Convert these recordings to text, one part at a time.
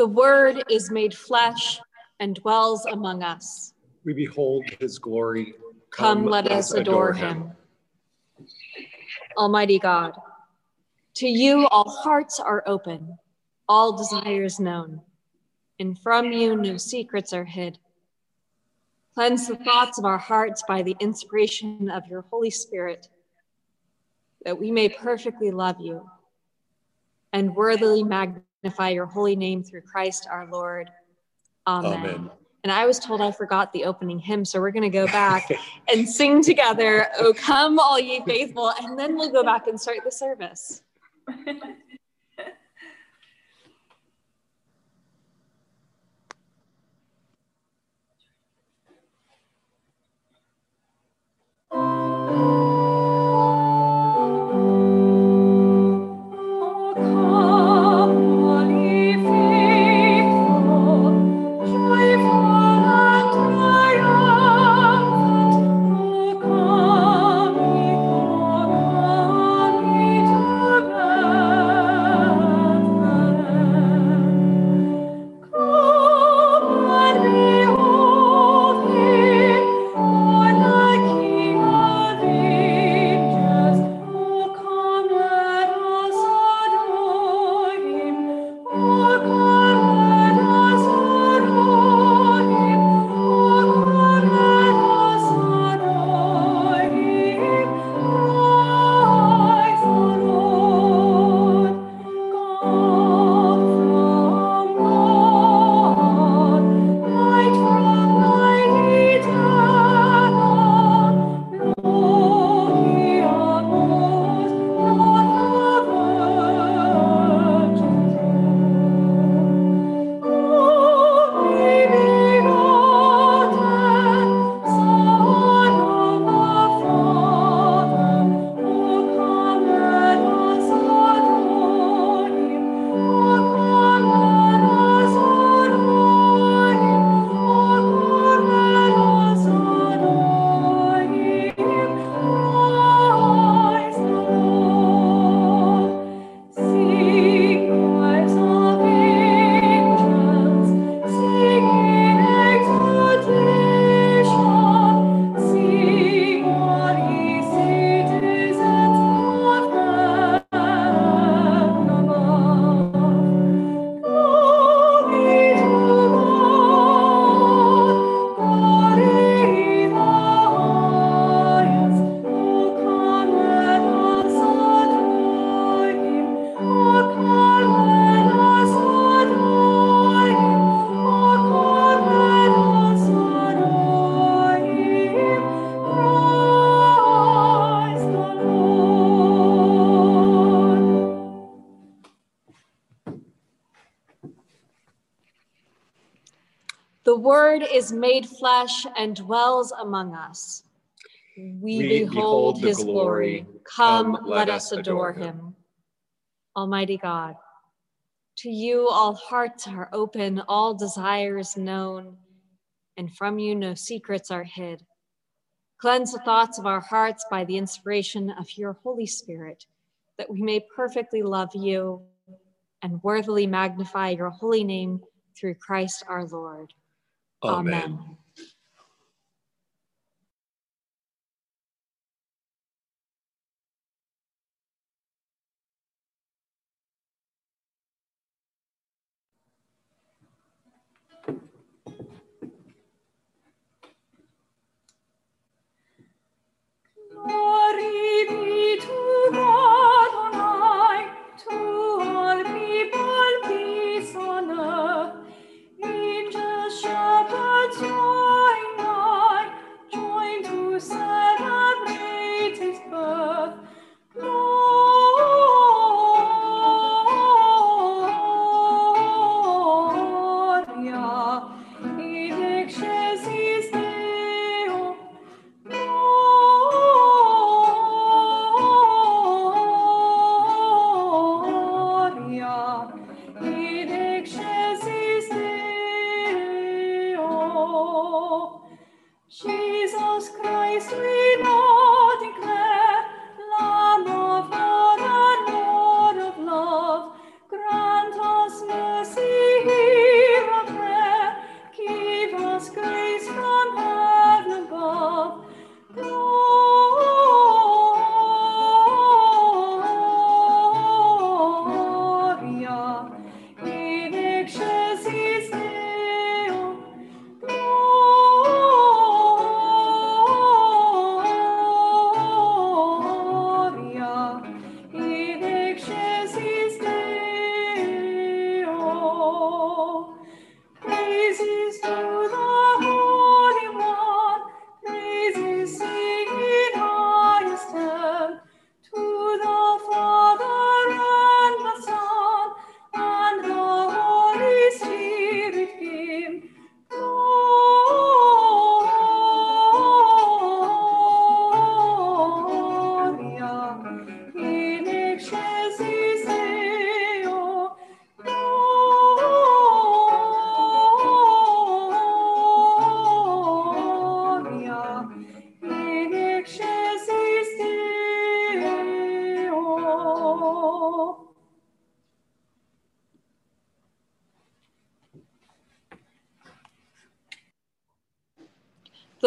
The Word is made flesh and dwells among us. We behold his glory. Come, let us adore him. Almighty God, to you all hearts are open, all desires known, and from you no secrets are hid. Cleanse the thoughts of our hearts by the inspiration of your Holy Spirit, that we may perfectly love you and worthily magnify your holy name through Christ our Lord. Amen. Amen. And I was told I forgot the opening hymn, so we're going to go back and sing together, Oh, come, all ye faithful, and then we'll go back and start the service. is made flesh and dwells among us. We, we behold, behold his glory. Come, Come let, let us adore him. him. Almighty God, to you all hearts are open, all desires known, and from you no secrets are hid. Cleanse the thoughts of our hearts by the inspiration of your Holy Spirit, that we may perfectly love you and worthily magnify your holy name through Christ our Lord. Oh, Amen. Amen.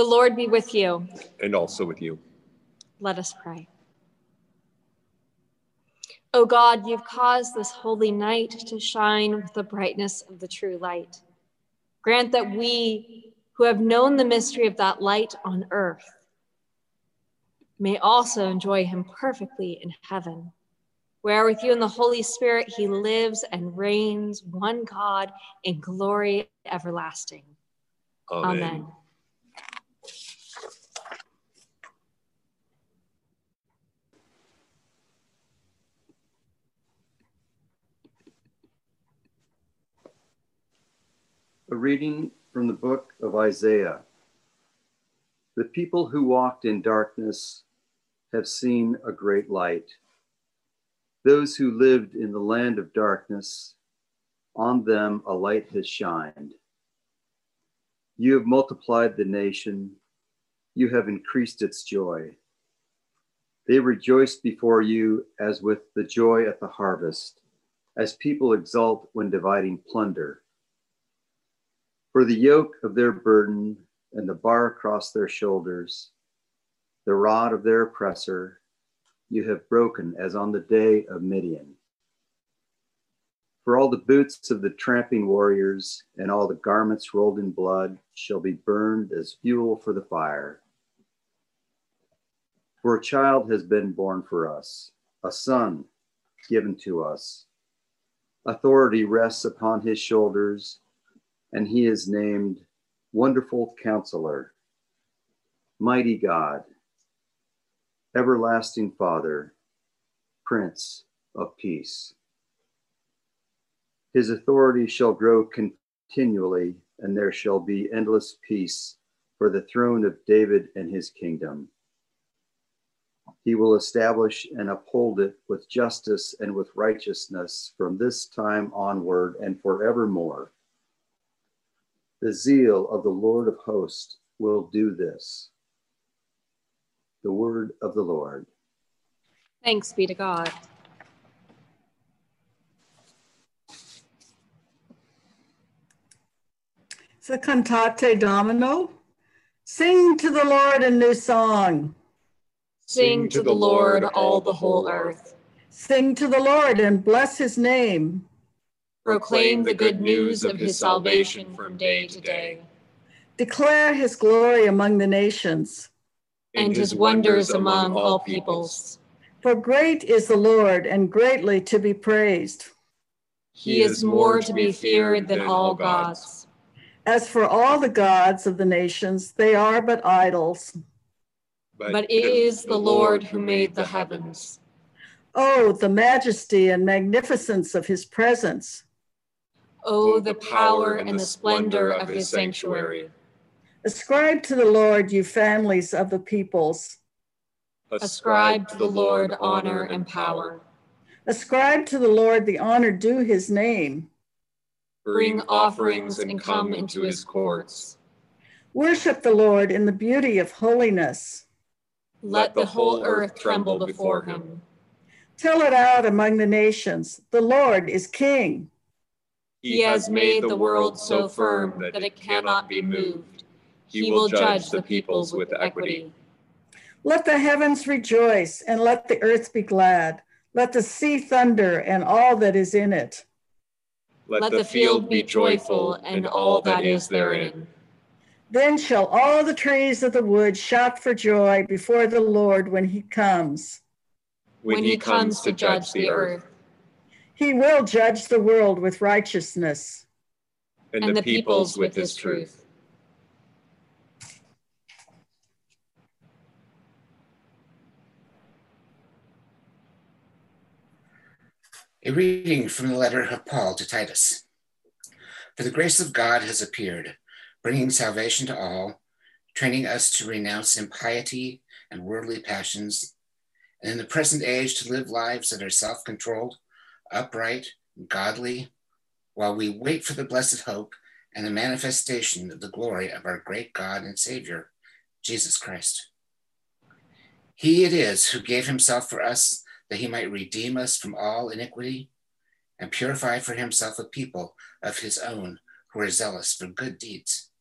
The Lord be with you. and also with you. Let us pray. O God, you've caused this holy night to shine with the brightness of the true light. Grant that we, who have known the mystery of that light on earth, may also enjoy him perfectly in heaven, where with you and the Holy Spirit he lives and reigns, one God, in glory everlasting. Amen. Amen. A reading from the book of Isaiah. The people who walked in darkness have seen a great light. Those who lived in the land of darkness, on them a light has shined. You have multiplied the nation, you have increased its joy. They rejoice before you as with the joy at the harvest, as people exult when dividing plunder. For the yoke of their burden and the bar across their shoulders, the rod of their oppressor, you have broken as on the day of Midian. For all the boots of the tramping warriors and all the garments rolled in blood shall be burned as fuel for the fire. For a child has been born for us, a son given to us. Authority rests upon his shoulders and he is named Wonderful Counselor, Mighty God, Everlasting Father, Prince of Peace. His authority shall grow continually, and there shall be endless peace for the throne of David and his kingdom. He will establish and uphold it with justice and with righteousness from this time onward and forevermore. The zeal of the Lord of hosts will do this. The word of the Lord. Thanks be to God. It's The cantate domino. Sing to the Lord a new song. Sing to the Lord, all the whole earth. Sing to the Lord and bless his name. Proclaim the good news of his salvation from day to day, Declare his glory among the nations. and his wonders among all peoples. For great is the Lord and greatly to be praised. He is more to be feared than all gods. As for all the gods of the nations, they are but idols. But it is the Lord who made the heavens. Oh, the majesty and magnificence of his presence. Oh, the power and the splendor of his sanctuary. Ascribe to the Lord, you families of the peoples. Ascribe to the Lord honor and power. Ascribe to the Lord the honor due his name. Bring offerings and come into his courts. Worship the Lord in the beauty of holiness. Let the whole earth tremble before him. Tell it out among the nations the Lord is king. He has made the world so firm that it cannot be moved. He will judge the peoples with equity. Let the heavens rejoice and let the earth be glad. Let the sea thunder and all that is in it. Let the field be joyful and all that is therein. Then shall all the trees of the wood shout for joy before the Lord when he comes. When he comes to judge the earth, He will judge the world with righteousness. and the peoples with his truth. A reading from the letter of Paul to Titus. For the grace of God has appeared, bringing salvation to all, training us to renounce impiety and worldly passions, and in the present age to live lives that are self controlled, upright, godly, while we wait for the blessed hope and the manifestation of the glory of our great God and Savior, Jesus Christ. He it is who gave himself for us that he might redeem us from all iniquity and purify for himself a people of his own who are zealous for good deeds.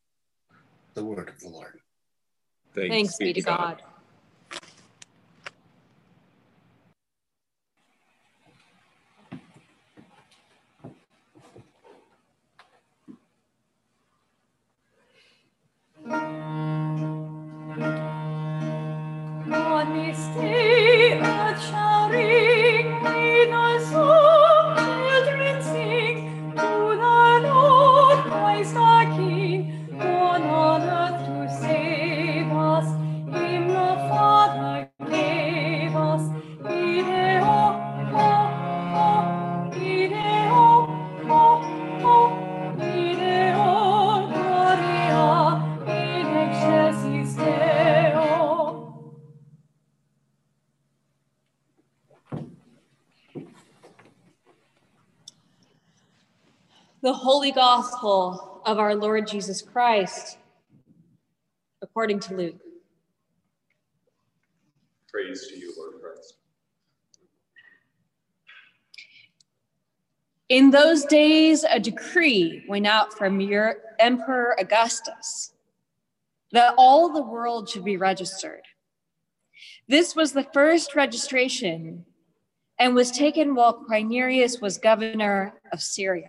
The word of the Lord. Thanks, Thanks be to God. God. One me stay, earth shall ring a song. The holy gospel of our Lord Jesus Christ, according to Luke. Praise to you, Lord Christ. In those days, a decree went out from your Emperor Augustus that all the world should be registered. This was the first registration and was taken while Quirinius was governor of Syria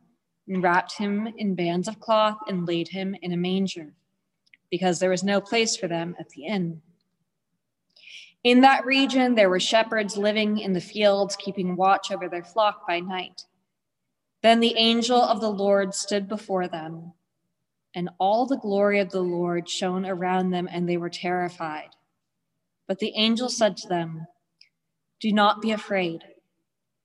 and wrapped him in bands of cloth and laid him in a manger, because there was no place for them at the inn. In that region, there were shepherds living in the fields, keeping watch over their flock by night. Then the angel of the Lord stood before them, and all the glory of the Lord shone around them, and they were terrified. But the angel said to them, Do not be afraid.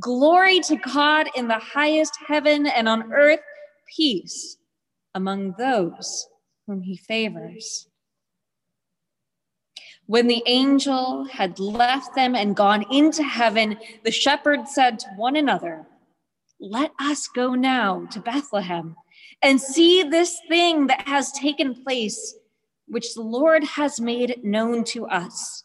Glory to God in the highest heaven and on earth, peace among those whom he favors. When the angel had left them and gone into heaven, the shepherds said to one another, Let us go now to Bethlehem and see this thing that has taken place, which the Lord has made known to us.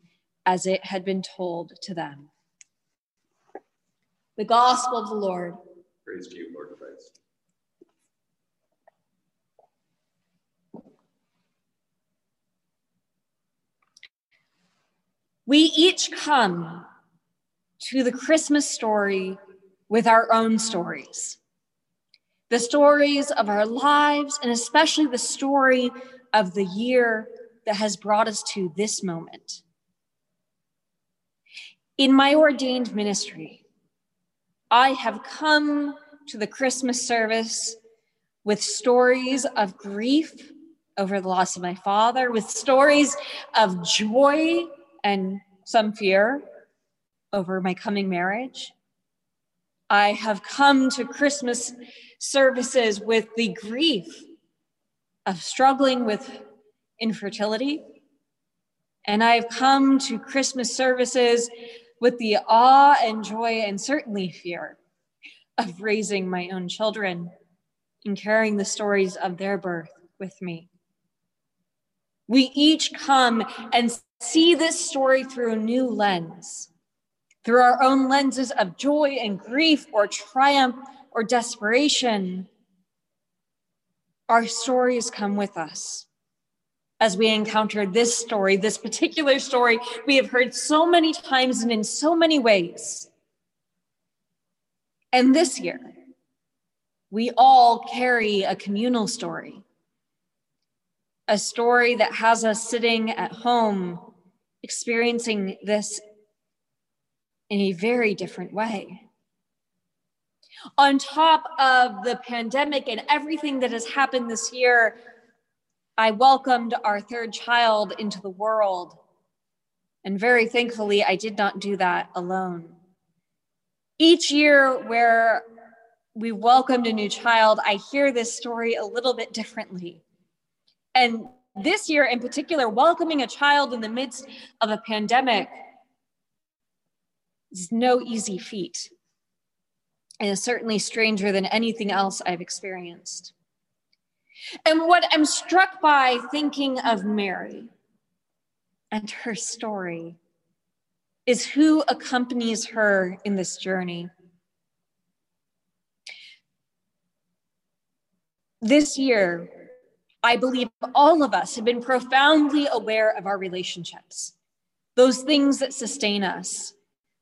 as it had been told to them. The gospel of the Lord. Praise to you, Lord Christ. We each come to the Christmas story with our own stories. The stories of our lives, and especially the story of the year that has brought us to this moment. In my ordained ministry, I have come to the Christmas service with stories of grief over the loss of my father, with stories of joy and some fear, over my coming marriage. I have come to Christmas services with the grief of struggling with infertility. And I've come to Christmas services with the awe and joy and certainly fear of raising my own children and carrying the stories of their birth with me. We each come and see this story through a new lens, through our own lenses of joy and grief or triumph or desperation. Our stories come with us as we encounter this story, this particular story we have heard so many times and in so many ways. And this year, we all carry a communal story, a story that has us sitting at home experiencing this in a very different way. On top of the pandemic and everything that has happened this year, I welcomed our third child into the world. And very thankfully, I did not do that alone. Each year, where we welcomed a new child, I hear this story a little bit differently. And this year in particular, welcoming a child in the midst of a pandemic is no easy feat. And is certainly stranger than anything else I've experienced. And what I'm struck by thinking of Mary and her story is who accompanies her in this journey. This year, I believe all of us have been profoundly aware of our relationships, those things that sustain us,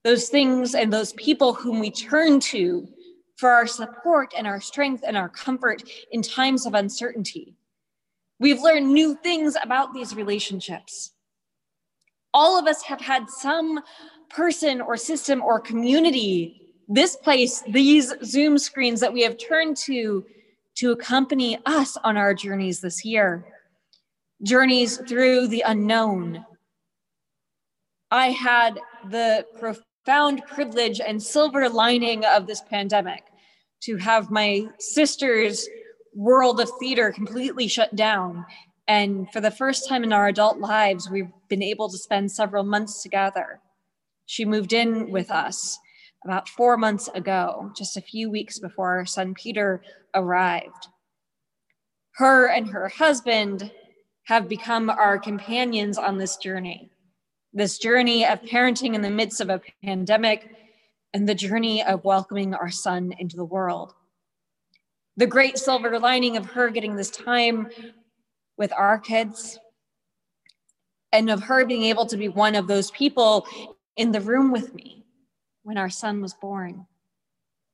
those things and those people whom we turn to for our support and our strength and our comfort in times of uncertainty. We've learned new things about these relationships. All of us have had some person or system or community, this place, these Zoom screens that we have turned to to accompany us on our journeys this year, journeys through the unknown. I had the profound privilege and silver lining of this pandemic to have my sister's world of theater completely shut down. And for the first time in our adult lives, we've been able to spend several months together. She moved in with us about four months ago, just a few weeks before our son Peter arrived. Her and her husband have become our companions on this journey, this journey of parenting in the midst of a pandemic and the journey of welcoming our son into the world. The great silver lining of her getting this time with our kids and of her being able to be one of those people in the room with me when our son was born,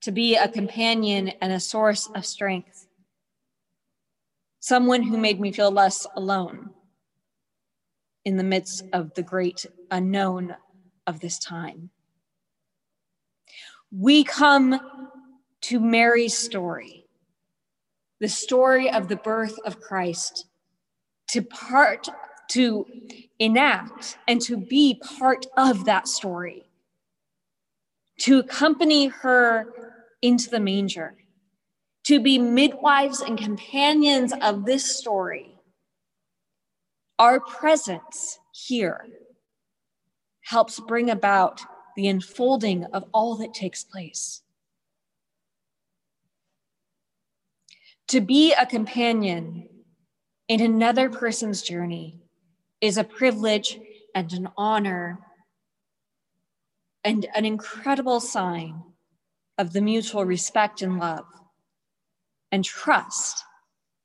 to be a companion and a source of strength, someone who made me feel less alone in the midst of the great unknown of this time. We come to Mary's story, the story of the birth of Christ, to part, to enact, and to be part of that story to accompany her into the manger, to be midwives and companions of this story. Our presence here helps bring about the unfolding of all that takes place. To be a companion in another person's journey is a privilege and an honor and an incredible sign of the mutual respect and love and trust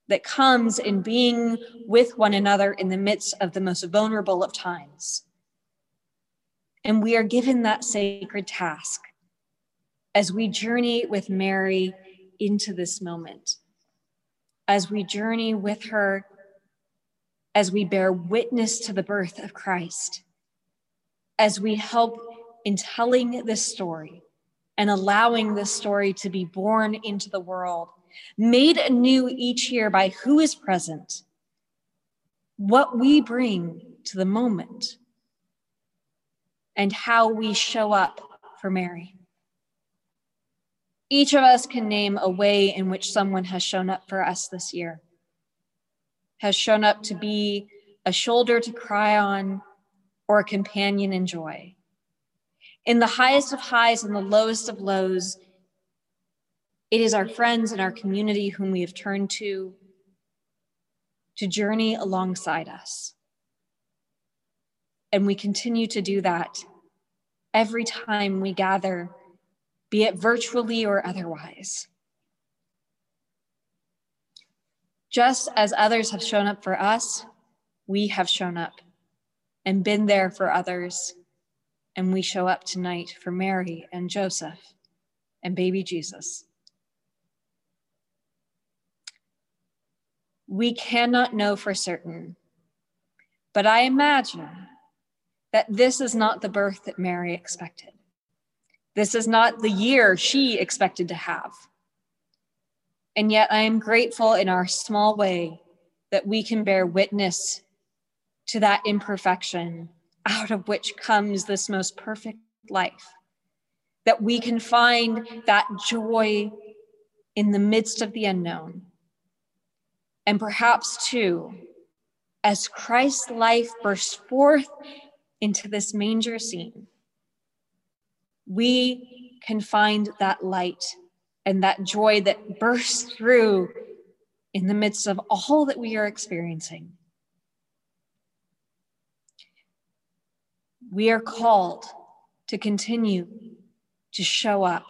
that comes in being with one another in the midst of the most vulnerable of times. And we are given that sacred task as we journey with Mary into this moment, as we journey with her, as we bear witness to the birth of Christ, as we help in telling this story and allowing this story to be born into the world, made anew each year by who is present, what we bring to the moment. And how we show up for Mary. Each of us can name a way in which someone has shown up for us this year, has shown up to be a shoulder to cry on or a companion in joy. In the highest of highs and the lowest of lows, it is our friends and our community whom we have turned to to journey alongside us. And we continue to do that every time we gather, be it virtually or otherwise. Just as others have shown up for us, we have shown up and been there for others. And we show up tonight for Mary and Joseph and baby Jesus. We cannot know for certain, but I imagine that this is not the birth that Mary expected. This is not the year she expected to have. And yet, I am grateful in our small way that we can bear witness to that imperfection out of which comes this most perfect life. That we can find that joy in the midst of the unknown. And perhaps, too, as Christ's life bursts forth into this manger scene, we can find that light and that joy that bursts through in the midst of all that we are experiencing. We are called to continue to show up,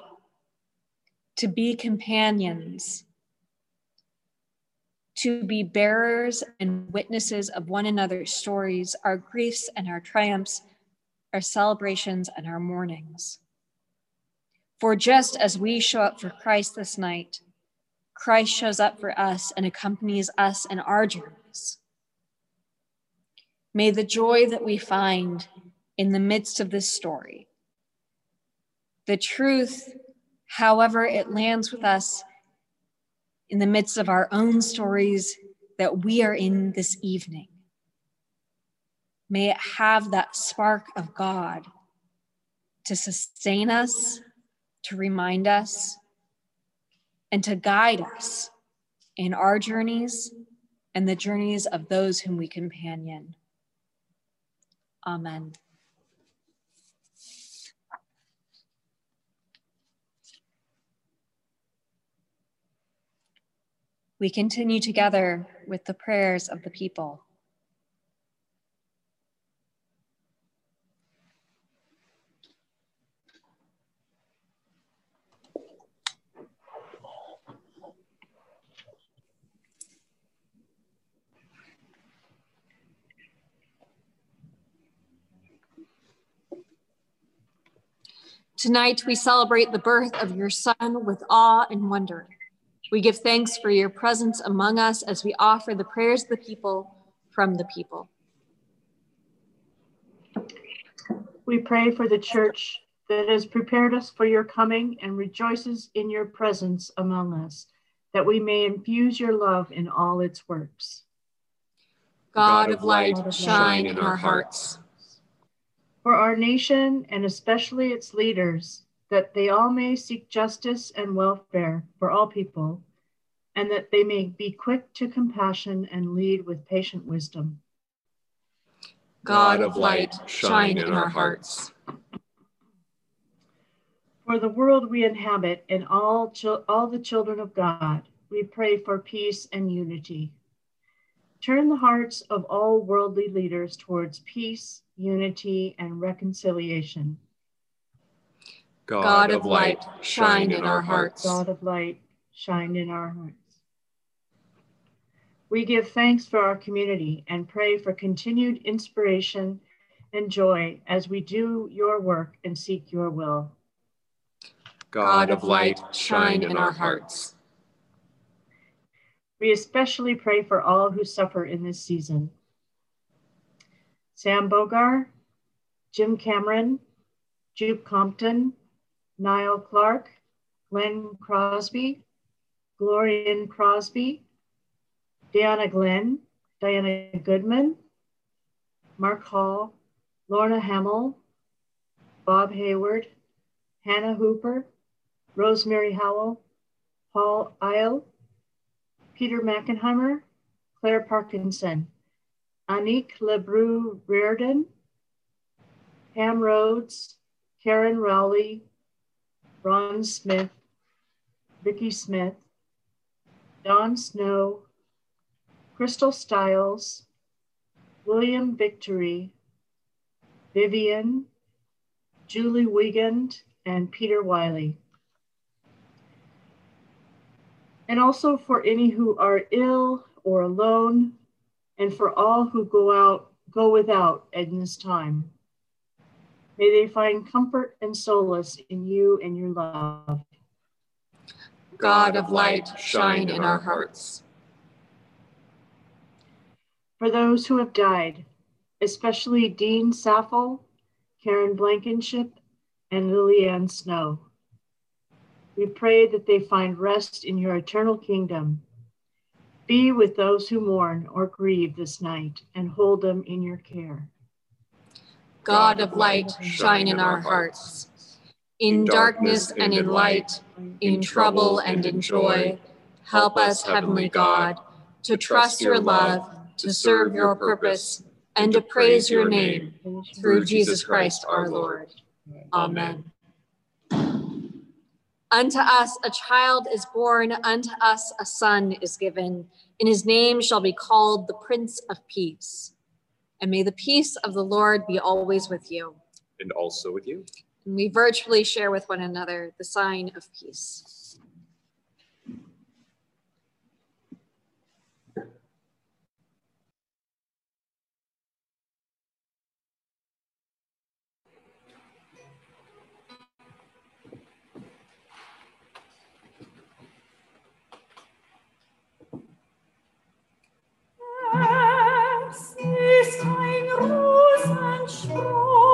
to be companions, to be bearers and witnesses of one another's stories, our griefs and our triumphs, our celebrations and our mournings. For just as we show up for Christ this night, Christ shows up for us and accompanies us in our journeys. May the joy that we find in the midst of this story, the truth, however it lands with us in the midst of our own stories that we are in this evening, may it have that spark of God to sustain us to remind us and to guide us in our journeys and the journeys of those whom we companion. Amen. We continue together with the prayers of the people. Tonight, we celebrate the birth of your Son with awe and wonder. We give thanks for your presence among us as we offer the prayers of the people from the people. We pray for the church that has prepared us for your coming and rejoices in your presence among us, that we may infuse your love in all its works. God of light, shine in our hearts for our nation and especially its leaders, that they all may seek justice and welfare for all people, and that they may be quick to compassion and lead with patient wisdom. God of light, shine in our hearts. For the world we inhabit and all, all the children of God, we pray for peace and unity. Turn the hearts of all worldly leaders towards peace, unity, and reconciliation. God, God of light, shine in our hearts. God of light, shine in our hearts. We give thanks for our community and pray for continued inspiration and joy as we do your work and seek your will. God of light, shine in our hearts. We especially pray for all who suffer in this season. Sam Bogar, Jim Cameron, Jupe Compton, Niall Clark, Glenn Crosby, Glorian Crosby, Diana Glenn, Diana Goodman, Mark Hall, Lorna Hamill, Bob Hayward, Hannah Hooper, Rosemary Howell, Paul Isle, Peter Mackenheimer, Claire Parkinson, Anik Lebrou Reardon, Pam Rhodes, Karen Rowley, Ron Smith, Vicki Smith, Don Snow, Crystal Stiles, William Victory, Vivian, Julie Wiegand, and Peter Wiley. And also for any who are ill or alone, and for all who go out, go without in this time. May they find comfort and solace in you and your love. God of light, shine in our hearts. For those who have died, especially Dean Saffel, Karen Blankenship, and Lillian Snow. We pray that they find rest in your eternal kingdom. Be with those who mourn or grieve this night and hold them in your care. God of light, shine in our hearts. In darkness and in light, in trouble and in joy, help us, Heavenly God, to trust your love, to serve your purpose, and to praise your name through Jesus Christ our Lord. Amen. Unto us a child is born, unto us a son is given, and his name shall be called the Prince of Peace. And may the peace of the Lord be always with you. And also with you. And we virtually share with one another the sign of peace. Ist ein Ros entsprungen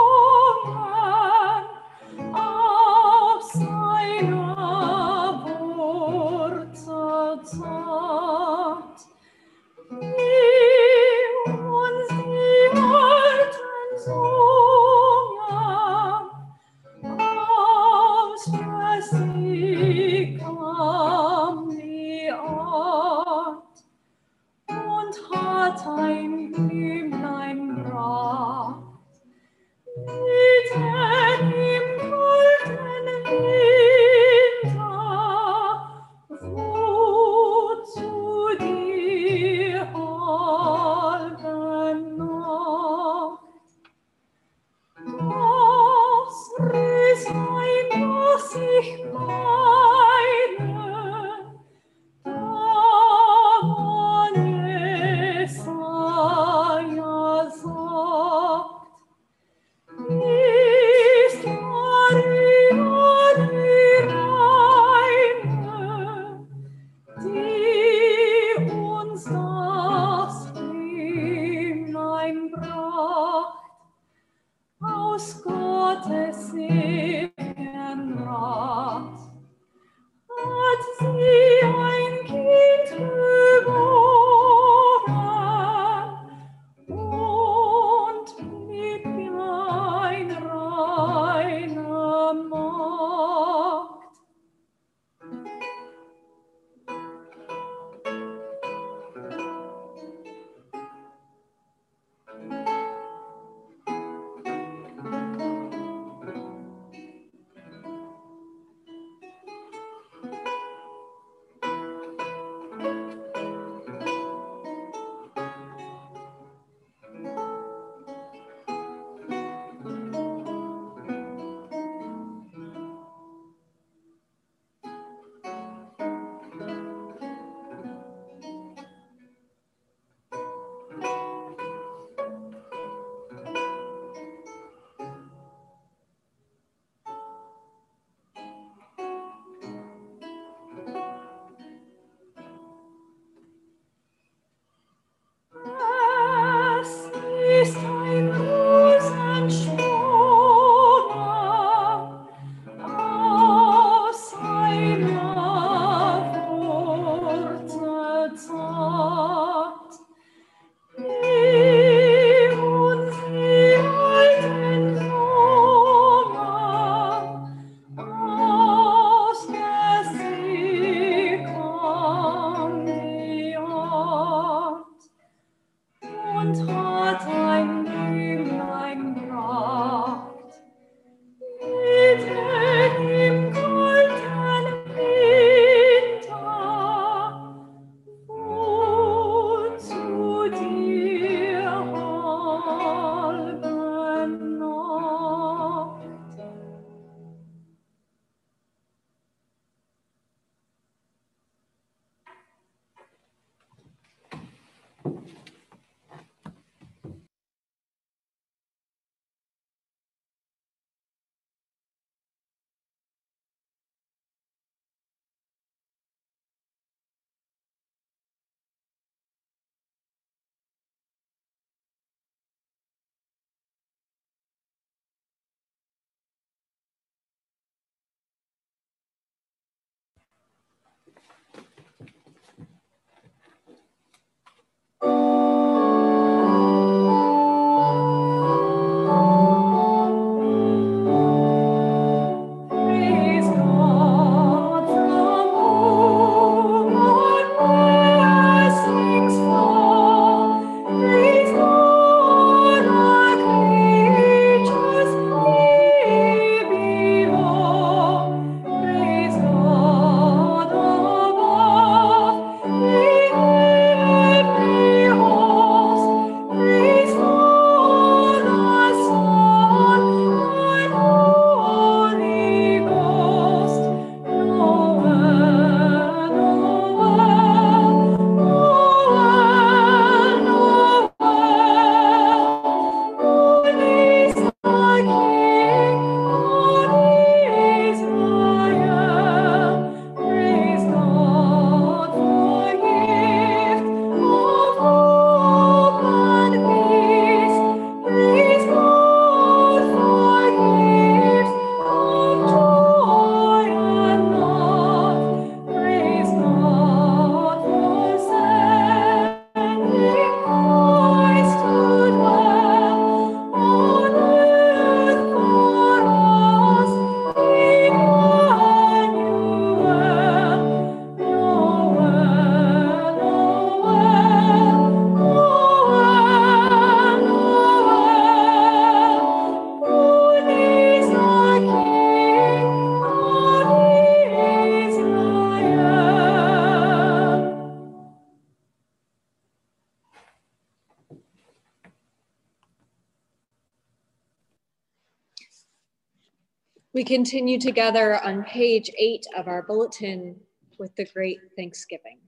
continue together on page eight of our bulletin with the great Thanksgiving.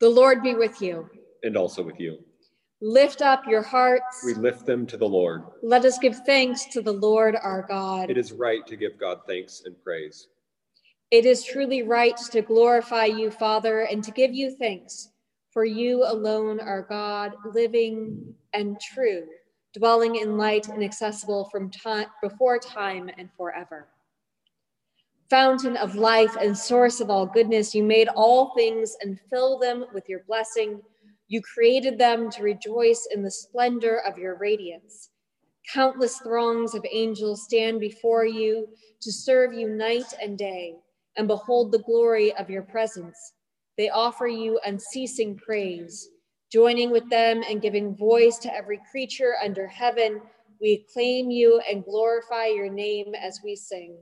The Lord be with you. And also with you. Lift up your hearts. We lift them to the Lord. Let us give thanks to the Lord our God. It is right to give God thanks and praise. It is truly right to glorify you, Father, and to give you thanks, for you alone are God, living and true, dwelling in light and accessible from time before time and forever. Fountain of life and source of all goodness, you made all things and fill them with your blessing. You created them to rejoice in the splendor of your radiance. Countless throngs of angels stand before you to serve you night and day and behold the glory of your presence. They offer you unceasing praise. Joining with them and giving voice to every creature under heaven, we acclaim you and glorify your name as we sing.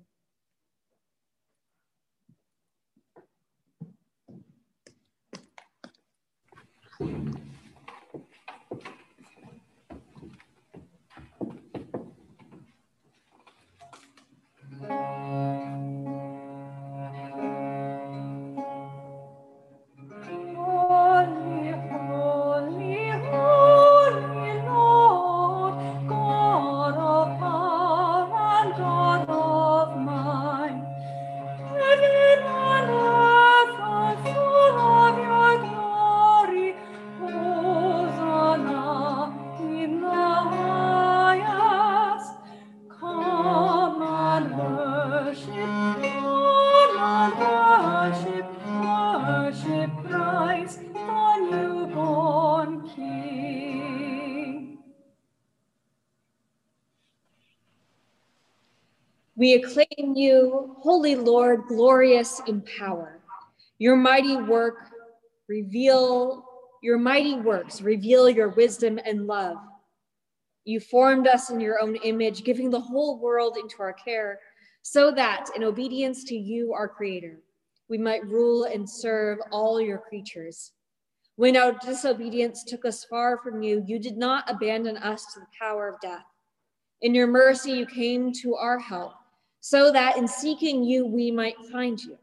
We acclaim you, Holy Lord, glorious in power. Your mighty work reveal, your mighty works reveal your wisdom and love. You formed us in your own image, giving the whole world into our care, so that in obedience to you, our creator, we might rule and serve all your creatures. When our disobedience took us far from you, you did not abandon us to the power of death. In your mercy, you came to our help, so that in seeking you, we might find you.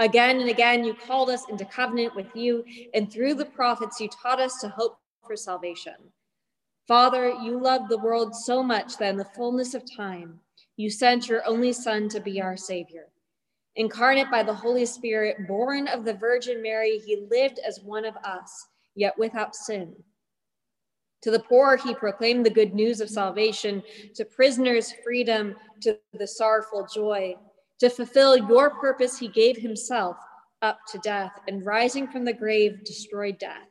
Again and again, you called us into covenant with you, and through the prophets, you taught us to hope for salvation. Father, you loved the world so much that in the fullness of time, you sent your only Son to be our Savior. Incarnate by the Holy Spirit, born of the Virgin Mary, he lived as one of us, yet without sin. To the poor, he proclaimed the good news of salvation, to prisoners, freedom, to the sorrowful, joy. To fulfill your purpose, he gave himself up to death, and rising from the grave, destroyed death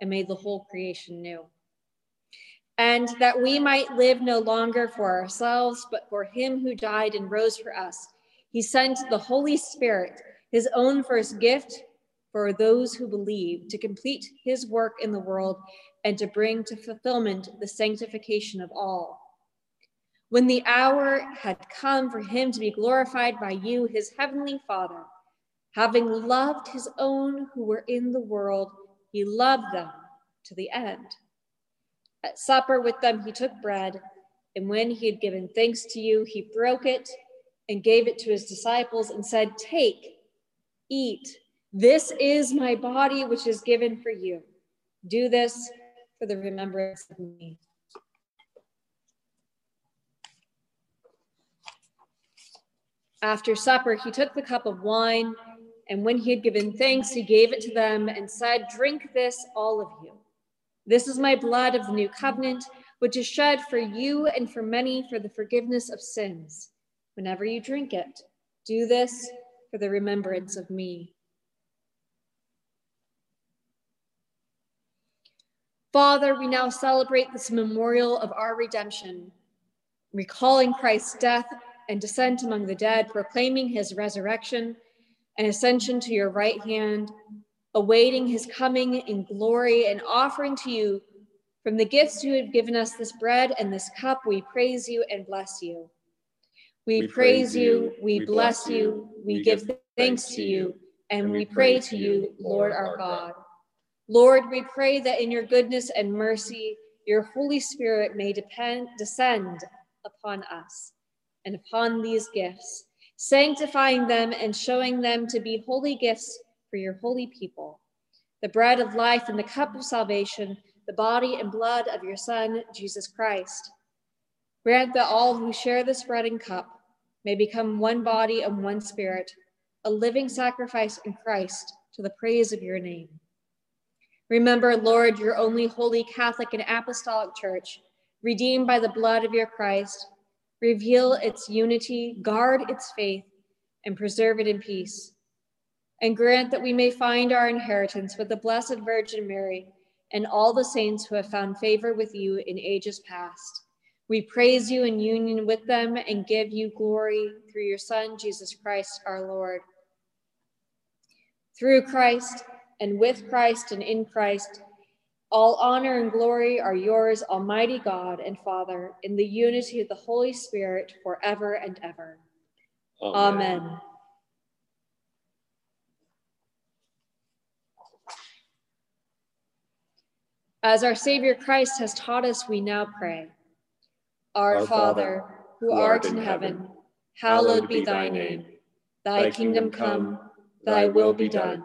and made the whole creation new. And that we might live no longer for ourselves, but for him who died and rose for us, he sent the Holy Spirit, his own first gift for those who believe, to complete his work in the world and to bring to fulfillment the sanctification of all. When the hour had come for him to be glorified by you, his heavenly Father, having loved his own who were in the world, he loved them to the end. At supper with them, he took bread, and when he had given thanks to you, he broke it and gave it to his disciples and said, Take, eat. This is my body, which is given for you. Do this for the remembrance of me. After supper, he took the cup of wine, and when he had given thanks, he gave it to them and said, Drink this, all of you. This is my blood of the new covenant, which is shed for you and for many for the forgiveness of sins. Whenever you drink it, do this for the remembrance of me. Father, we now celebrate this memorial of our redemption, recalling Christ's death and descent among the dead, proclaiming his resurrection and ascension to your right hand, awaiting his coming in glory and offering to you from the gifts you have given us this bread and this cup, we praise you and bless you. We, praise you, we bless you, we give thanks to you, and we pray to you, Lord our God. Lord, we pray that in your goodness and mercy, your Holy Spirit may depend, descend upon us and upon these gifts, sanctifying them and showing them to be holy gifts for your holy people, the bread of life and the cup of salvation, the body and blood of your Son, Jesus Christ. Grant that all who share this bread and cup may become one body and one spirit, a living sacrifice in Christ to the praise of your name. Remember, Lord, your only holy Catholic and Apostolic Church, redeemed by the blood of your Christ. Reveal its unity, guard its faith, and preserve it in peace. And grant that we may find our inheritance with the Blessed Virgin Mary and all the saints who have found favor with you in ages past. We praise you in union with them and give you glory through your Son, Jesus Christ our Lord. Through Christ, and with Christ and in Christ. All honor and glory are yours, Almighty God and Father, in the unity of the Holy Spirit forever and ever. Amen. Amen. As our Savior Christ has taught us, we now pray. Our, our Father, who art in heaven, hallowed be thy name. Thy kingdom come, thy will be done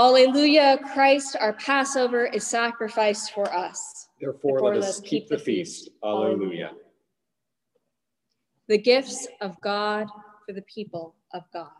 Alleluia, Christ, our Passover, is sacrificed for us. Therefore, Therefore let us keep the feast. Alleluia. The gifts of God for the people of God.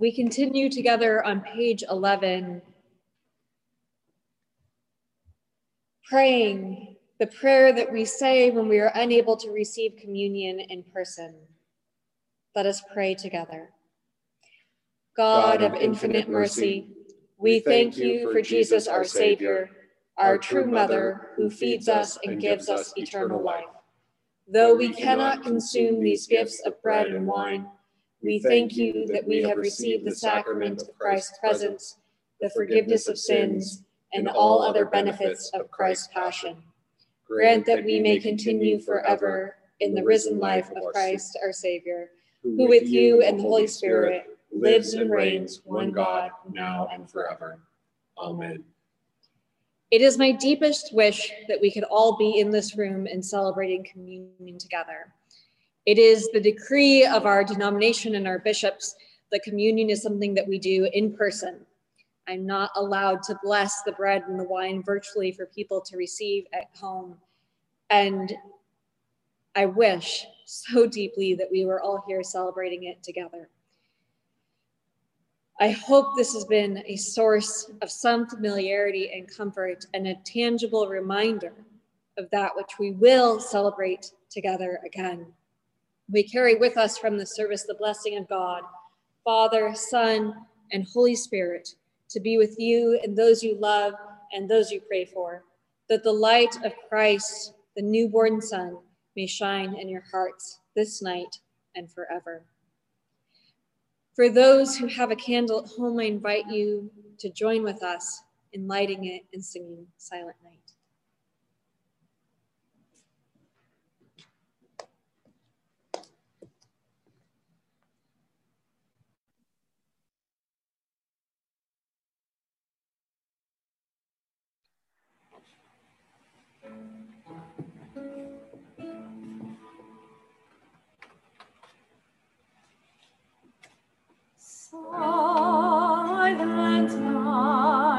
We continue together on page 11, praying the prayer that we say when we are unable to receive communion in person. Let us pray together. God, of infinite mercy, we thank you for Jesus, our Savior, our true mother, who feeds us and gives us eternal life. Though we cannot consume these gifts of bread and wine, we thank you that we have received the sacrament of Christ's presence, the forgiveness of sins, and all other benefits of Christ's passion. Grant that we may continue forever in the risen life of Christ our Savior, who with you and the Holy Spirit lives and reigns one God, now and forever. Amen. It is my deepest wish that we could all be in this room and celebrating communion together. It is the decree of our denomination and our bishops that communion is something that we do in person. I'm not allowed to bless the bread and the wine virtually for people to receive at home. And I wish so deeply that we were all here celebrating it together. I hope this has been a source of some familiarity and comfort and a tangible reminder of that which we will celebrate together again. We carry with us from the service the blessing of God, Father, Son, and Holy Spirit to be with you and those you love and those you pray for, that the light of Christ, the newborn Son, may shine in your hearts this night and forever. For those who have a candle at home, I invite you to join with us in lighting it and singing Silent Night. Silent night,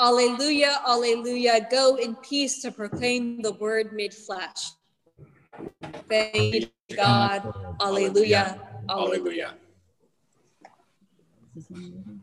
Alleluia, alleluia. Go in peace to proclaim the word made flesh. Thank you, God. Alleluia, alleluia. Hallelujah.